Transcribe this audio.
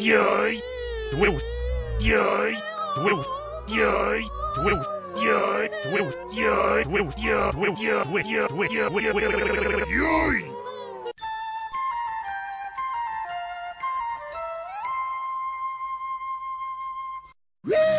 Yay! Yay! Yay! Yay! Woo!